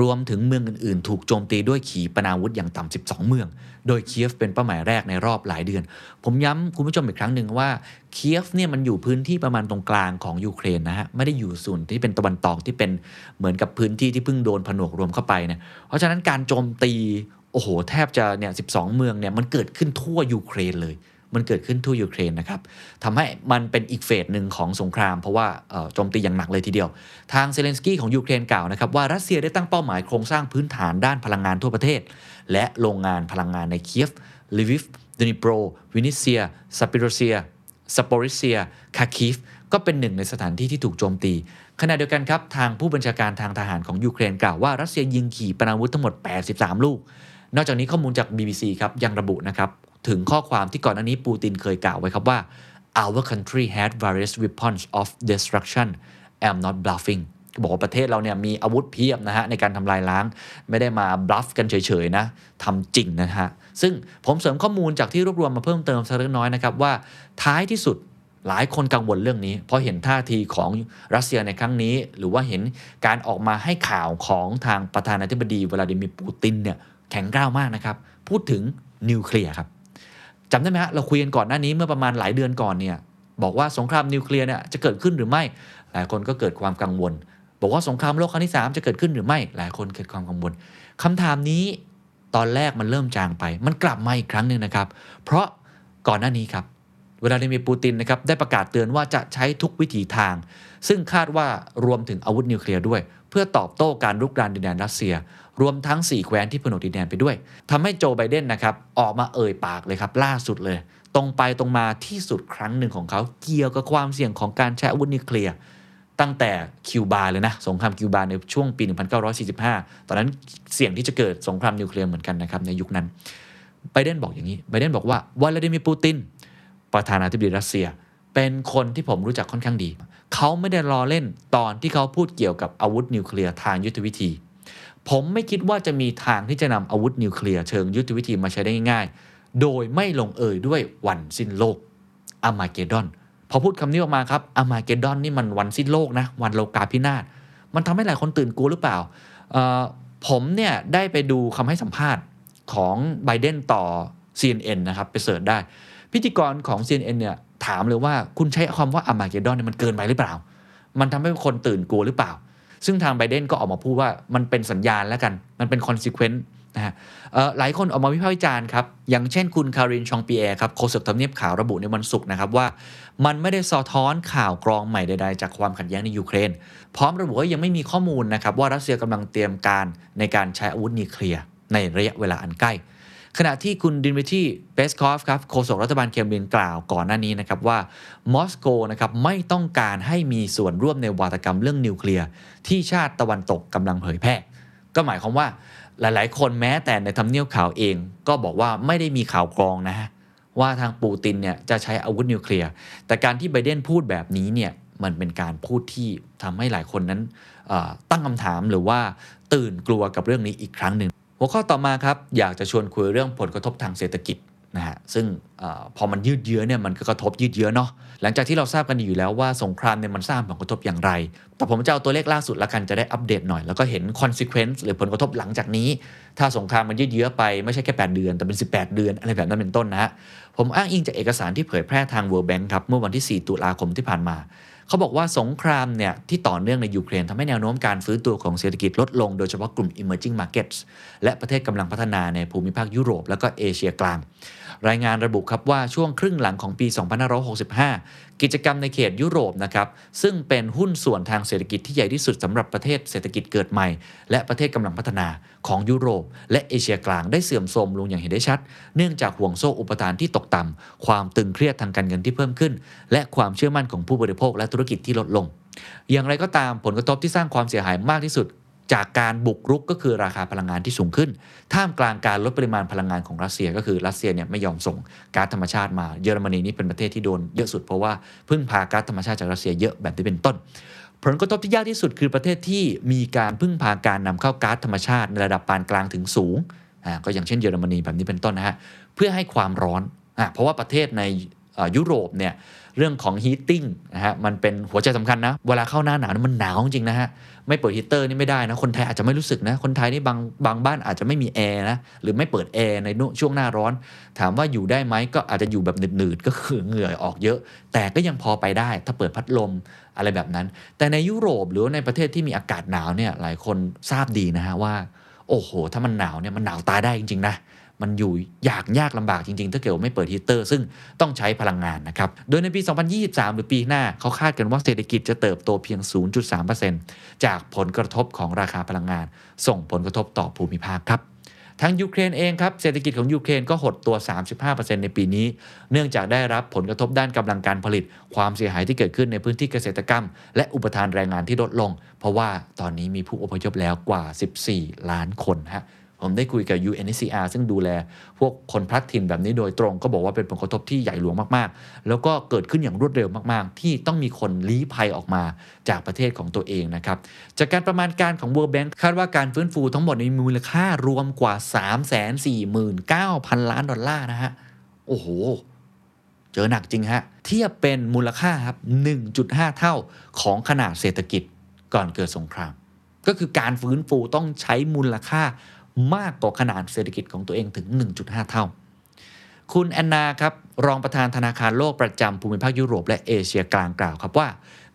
รวมถึงเมืองอื่นๆ ถูกโจมตีด้วยขีปนาวุธอย่างต่ำ 12 เมือง โดยเคียฟเป็นเป้าหมายแรกในรอบหลายเดือน ผมย้ำคุณผู้ชมอีกครั้งหนึ่งว่าเคียฟเนี่ยมันอยู่พื้นที่ประมาณตรงกลางของยูเครนนะฮะไม่ได้อยู่ส่วนที่เป็นตะวันตกที่เป็นเหมือนกับพื้นที่ที่เพิ่งโดนผนวกรวมเข้าไปเนี่ยเพราะฉะนั้นการโจมตีโอ้โห แทบจะเนี่ยสิเมืองเนี่ยมันเกิดขึ้นทั่วยูเครนเลย มันเกิดขึ้นทั่วยูเครนนะครับทำให้มันเป็นอีกเฟสหนึ่งของสงคราม เพราะว่าโจมตีอย่างหนักเลยทีเดียว ทางเซเลนสกี้ของยูเครนกล่าวนะครับว่ารัสเซียได้ตั้งเป้าหมายโครงสร้างพื้นฐานด้านพลังงานทั่วประเทศ และโรงงานพลังงานในเคียฟลิวิฟดนิโปรวินิเซียซาปิโรเซียสปอริเซียคาร์คิฟก็เป็นหนึ่งในสถานที่ที่ถูกโจมตี ขณะเดียวกันครับ ทางผู้บัญชาการทางทหารของยูเครนกล่าวว่ารัสเซียยิงขีปนาวุธทั้งหมด 83 ลูก นอกจากนี้ข้อมูลจาก BBC ครับยังระบุนะครับ ถึงข้อความที่ก่อนอันนี้ปูตินเคยกล่าวไว้ครับว่า our country had various weapons of destruction am not bluffing บอกว่าประเทศเราเนี่ยมีอาวุธเพียบนะฮะในการทำลายล้าง ไม่ได้มาบลัฟกันเฉยๆนะทำจริงนะฮะ ซึ่งผมเสริมข้อมูลจากที่รวบรวมมาเพิ่มเติมสักเล็กน้อยนะครับว่าท้ายที่สุดหลายคนกังวลเรื่องนี้ เพราะเห็นท่าทีของรัสเซียในครั้งนี้ หรือว่าเห็นการออกมาให้ข่าวของทางประธานาธิบดีวลาดิมีร์ปูตินเนี่ยแข็งกร้าวมากนะครับ พูดถึงนิวเคลียร์ครับ จำได้ไหมฮะเราคุยกันก่อนหน้านี้เมื่อประมาณหลายเดือนก่อนเนี่ยบอกว่าสงครามนิวเคลียร์เนี่ยจะเกิดขึ้นหรือไม่ หลายคนก็เกิดความกังวล บอกว่าสงครามโลกครั้งที่ 3 จะเกิดขึ้นหรือไม่ หลายคนเกิดความกังวลคำถามนี้ตอนแรกมันเริ่มจางไป มันกลับมาอีกครั้งหนึ่งนะครับ เพราะก่อนหน้านี้ครับเวลาดิมีปูตินนะครับได้ประกาศเตือนว่าจะใช้ทุกวิถีทาง ซึ่งคาดว่ารวมถึงอาวุธนิวเคลียร์ด้วย เพื่อตอบโต้การรุกรานดินแดนรัสเซีย รวมทั้ง 4 แคว้นที่ผนวกดินแดนไปด้วยทำให้โจไบเดนนะครับออกมาเอ่ยปากเลยครับล่าสุดเลย ตรงไปตรงมาที่สุดครั้งหนึ่งของเขาเกี่ยวกับความเสี่ยงของการใช้อาวุธนิวเคลียร์ตั้งแต่คิวบาเลยนะ สงครามคิวบาในช่วงปี 1945 ตอนนั้นเสี่ยงที่จะเกิดสงครามนิวเคลียร์เหมือนกันนะครับในยุคนั้นไบเดนบอกอย่างนี้ไบเดนบอกว่าวลาดิมีร์ปูติน ประธานาธิบดีรัสเซีย เป็นคนที่ผมรู้จักค่อนข้างดี เขาไม่ได้รอเล่นตอนที่เขาพูดเกี่ยวกับอาวุธนิวเคลียร์ทางยุทธวิธี ผมไม่คิดว่าจะมีทางที่จะนำอาวุธนิวเคลียร์เชิงยุทธวิธีมาใช้ได้ง่ายๆ โดยไม่ลงเอยด้วยวันสิ้นโลกอามาเกดอน พอพูดคำนี้ออกมาครับอามาเกดอนนี่มันวันสิ้นโลกนะ วันโลกาพินาศ มันทำให้หลายคนตื่นกลัวหรือเปล่า ผมเนี่ยได้ไปดูคำให้สัมภาษณ์ของไบเดนต่อ CNN นะครับ ไป search ได้ พิธีกรของ CNN เนี่ยถามเลยว่าคุณใช้คำว่า Armageddon เนี่ยมันเกินไปหรือเปล่า มันทำให้คนตื่นกลัวหรือเปล่า ซึ่งทางไบเดนก็ออกมาพูดว่ามันเป็นสัญญาณแล้วกัน มันเป็น consequence นะฮะหลายคนออกมาวิพากษ์วิจารณ์ครับ อย่างเช่นคุณคารินชองปีแอร์ครับโฆษกทำเนียบขาวระบุในวันศุกร์นะครับว่า มันไม่ได้สะท้อนข่าวกรองใหม่ใดๆ จากความขัดแย้งในยูเครน พร้อมระบุว่ายังไม่มีข้อมูลนะครับว่ารัสเซียกำลังเตรียมการในการใช้อาวุธนิวเคลียร์ในระยะเวลาอันใกล้ ขณะที่คุณดิมิทีเปสคอฟครับโฆษกรัฐบาลเครมลินกล่าวก่อนหน้านี้นะครับว่ามอสโกนะครับไม่ต้องการให้มีส่วนร่วมในวาทกรรมเรื่องนิวเคลียร์ที่ชาติตะวันตกกำลังเผยแพร่ ก็หมายความว่าหลาย ๆ คนแม้แต่ในทำเนียบขาวเอง ก็บอกว่าไม่ได้มีข่าวกรองนะฮะว่าทางปูตินเนี่ยจะใช้อาวุธนิวเคลียร์ แต่การที่ไบเดนพูดแบบนี้เนี่ยมันเป็นการพูดที่ทำให้หลายคนนั้นตั้งคำถามหรือว่าตื่นกลัวกับเรื่องนี้อีกครั้งหนึ่ง หัวข้อต่อมาครับอยากจะชวนคุยเรื่องผลกระทบทางเศรษฐกิจนะฮะซึ่งอพอมันยืดเยื้อเนี่ยมันก็กระทบยืดเยื้อเนาะหลังจากที่เราทราบกันอยู่แล้วว่าสงครามเนี่ยมันสร้างผลกระทบอย่างไร แต่ผมจะเอาตัวเลขล่าสุดละกันจะได้อัปเดตหน่อย แล้วก็เห็น consequence หรือผลกระทบหลังจากนี้ ถ้าสงครามมันยืดเยื้อไปไม่ใช่แค่ 8 เดือน แต่เป็น 18 เดือนอะไรแบบนั้นเป็นต้นนะฮะผมอ้างอิงจากเอกสารที่เผยแพร่ทาง World Bank ครับเมื่อวันที่ 4 ตุลาคมที่ผ่านมา เขาบอกว่าสงครามเนี่ยที่ต่อเนื่องในยูเครนทำให้แนวโน้มการฟื้นตัวของเศรษฐกิจลดลงโดยเฉพาะกลุ่ม emerging markets และประเทศกำลังพัฒนาในภูมิภาคยุโรปและก็เอเชียกลาง รายงานระบุครับว่าช่วงครึ่งหลังของปี 2565กิจกรรมในเขตยุโรปนะครับซึ่งเป็นหุ้นส่วนทางเศรษฐกิจที่ใหญ่ที่สุดสำหรับประเทศเศรษฐกิจเกิดใหม่ และประเทศกำลังพัฒนาของยุโรป และเอเชียกลางได้เสื่อมโทรมลงอย่างเห็นได้ชัด เนื่องจากห่วงโซ่อุปทานที่ตกต่ำความตึงเครียดทางการเงินที่เพิ่มขึ้น และความเชื่อมั่นของผู้บริโภคและธุรกิจที่ลดลง อย่างไรก็ตามผลกระทบที่สร้างความเสียหายมากที่สุด จากการบุกรุกก็คือราคาพลังงานที่สูงขึ้น ท่ามกลางการลดปริมาณพลังงานของรัสเซียก็คือรัสเซียเนี่ยไม่ยอมส่งก๊าซธรรมชาติมาเยอรมนีนี่เป็นประเทศที่โดนเยอะสุดเพราะว่าพึ่งพาก๊าซธรรมชาติจากรัสเซียเยอะแบบนี้เป็นต้น ผลกระทบที่ยากที่สุดคือประเทศที่มีการพึ่งพาการนำเข้าก๊าซธรรมชาติในระดับปานกลางถึงสูงอ่าก็อย่างเช่นเยอรมนีแบบนี้เป็นต้นนะฮะเพื่อให้ความร้อนอ่าเพราะว่าประเทศในยุโรปเนี่ยเรื่องของ heating นะฮะมันเป็นหัวใจสำคัญนะเวลาเข้าหน้าหนาวมันหนาวจริงนะฮะ ไม่เปิดฮีเตอร์นี่ไม่ได้นะ คนไทยอาจจะไม่รู้สึกนะ คนไทยนี่บางบางบ้านอาจจะไม่มีแอร์นะ หรือไม่เปิดแอร์ในช่วงหน้าร้อน ถามว่าอยู่ได้ไหมก็อาจจะอยู่แบบหนืดๆ ก็คือเหงื่อออกเยอะ แต่ก็ยังพอไปได้ ถ้าเปิดพัดลมอะไรแบบนั้น แต่ในยุโรปหรือในประเทศที่มีอากาศหนาวเนี่ยหลายคนทราบดีนะฮะว่า โอ้โห ถ้ามันหนาวเนี่ยมันหนาวตายได้จริงๆนะ มันอยู่ยากยากลำบากจริง ๆ ถ้าเกิดไม่เปิดฮีเตอร์ ซึ่งต้องใช้พลังงานนะครับ โดยในปี 2023 หรือปีหน้าเขาคาดกันว่าเศรษฐกิจจะเติบโตเพียง 0.3%จากผลกระทบของราคาพลังงาน ส่งผลกระทบต่อภูมิภาคครับทางยูเครนเองครับเศรษฐกิจของยูเครนก็หดตัว 35%ในปีนี้ เนื่องจากได้รับผลกระทบด้านกำลังการผลิต ความเสียหายที่เกิดขึ้นในพื้นที่เกษตรกรรม และอุปทานแรงงานที่ลดลง เพราะว่าตอนนี้มีผู้อพยพแล้วกว่า 14 ล้านคนฮะ ผมได้คุยกับ UNHCR ซึ่งดูแลพวกคนพลัดถิ่นแบบนี้โดยตรงก็บอกว่าเป็นผลกระทบที่ใหญ่หลวงมากๆ แล้วก็เกิดขึ้นอย่างรวดเร็วมากๆ ที่ต้องมีคนลี้ภัยออกมาจากประเทศของตัวเองนะครับ จากการประมาณการของ World Bank คาดว่าการฟื้นฟูทั้งหมดมีมูลค่ารวมกว่า 349,000 ล้านดอลลาร์นะฮะ โอ้โห เจอหนักจริงฮะ เทียบเป็นมูลค่าครับ 1.5 เท่าของขนาดเศรษฐกิจก่อนเกิดสงคราม ก็คือการฟื้นฟูต้องใช้มูลค่า มากกว่าขนาดเศรษฐกิจของตัวเองถึง 1.5 เท่า คุณแอนนาครับรองประธานธนาคารโลกประจำภูมิภาคยุโรปและเอเชียกลางกล่าวครับว่า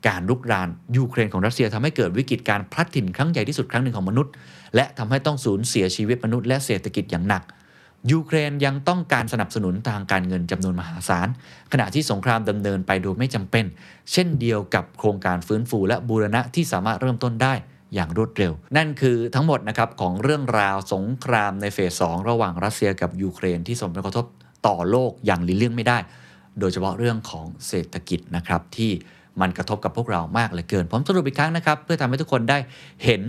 การลุกรานยูเครนของรัสเซียทำให้เกิดวิกฤตการพลัดถิ่นครั้งใหญ่ที่สุดครั้งหนึ่งของมนุษย์ และทำให้ต้องสูญเสียชีวิตมนุษย์และเศรษฐกิจอย่างหนัก ยูเครนยังต้องการสนับสนุนทางการเงินจำนวนมหาศาล ขณะที่สงครามดำเนินไปโดยไม่จำเป็น เช่นเดียวกับโครงการฟื้นฟูและบูรณะที่สามารถเริ่มต้นได้ อย่างรวดเร็ว นั่นคือทั้งหมดนะครับของเรื่องราวสงครามในเฟส2ระหว่างรัสเซียกับยูเครนที่ส่งผลกระทบต่อโลกอย่างลีเลี่ยงไม่ได้ โดยเฉพาะเรื่องของเศรษฐกิจนะครับที่มันกระทบกับพวกเรามากเหลือเกิน ผมสรุปอีกครั้งนะครับ เพื่อทำให้ทุกคนได้เห็น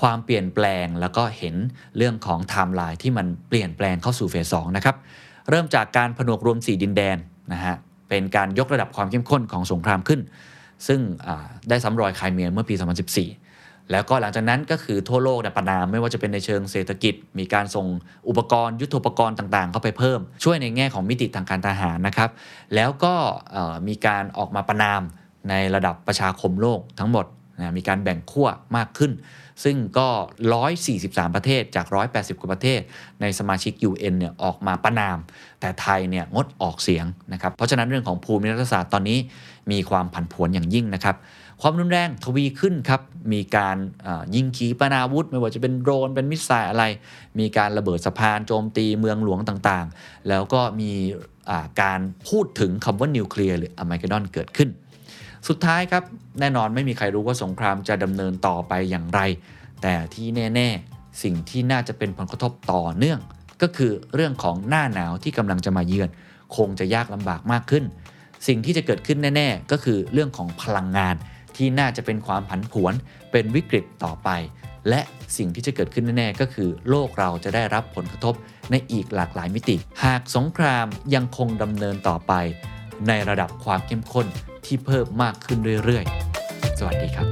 ความเปลี่ยนแปลง แล้วก็เห็นเรื่องของไทม์ไลน์ที่มันเปลี่ยนแปลงเข้าสู่ phase สองนะครับ เริ่มจากการผนวกรวม 4 ดินแดนนะฮะ เป็นการยกระดับความเข้มข้นของสงครามขึ้น ซึ่งได้ซ้ำรอยไครเมียเมื่อปี 2014 แล้วก็หลังจากนั้นก็คือทั่วโลกเนี่ยประณามไม่ว่าจะเป็นในเชิงเศรษฐกิจ มีการส่งอุปกรณ์ยุทโธปกรณ์ต่างๆ เข้าไปเพิ่ม ช่วยในแง่ของมิติทางการทหารนะครับ แล้วก็มีการออกมาประณามในระดับประชาคมโลกทั้งหมดนะมีการแบ่งขั้วมากขึ้น ซึ่งก็ 143 ประเทศจาก 180 กว่าประเทศ ในสมาชิก UN เนี่ยออกมาประนาม แต่ไทยเนี่ยงดออกเสียงนะครับ เพราะฉะนั้นเรื่องของภูมิรัฐศาสตร์ตอนนี้มีความผันผวนอย่างยิ่งนะครับ ความรุนแรงทวีขึ้นครับ มีการยิงขีปนาวุธ ไม่ว่าจะเป็นโดรน เป็นมิสไซล์อะไร มีการระเบิดสะพานโจมตีเมืองหลวงต่างๆ แล้วก็มีการพูดถึงคำว่านิวเคลียร์หรืออเมริกดอนเกิดขึ้น สุดท้ายครับ แน่นอนไม่มีใครรู้ว่าสงครามจะดำเนินต่อไปอย่างไร แต่ที่แน่ๆ สิ่งที่น่าจะเป็นผลกระทบต่อเนื่อง ก็คือเรื่องของหน้าหนาวที่กำลังจะมาเยือน คงจะยากลำบากมากขึ้น สิ่งที่จะเกิดขึ้นแน่ ๆ ก็คือเรื่องของพลังงาน ที่น่าจะเป็นความผันผวน เป็นวิกฤตต่อไป และสิ่งที่จะเกิดขึ้นแน่ๆก็คือ โลกเราจะได้รับผลกระทบในอีกหลากหลายมิติ หากสงครามยังคงดำเนินต่อไป ในระดับความเข้มข้นที่เพิ่มมากขึ้นเรื่อยๆ สวัสดีครับ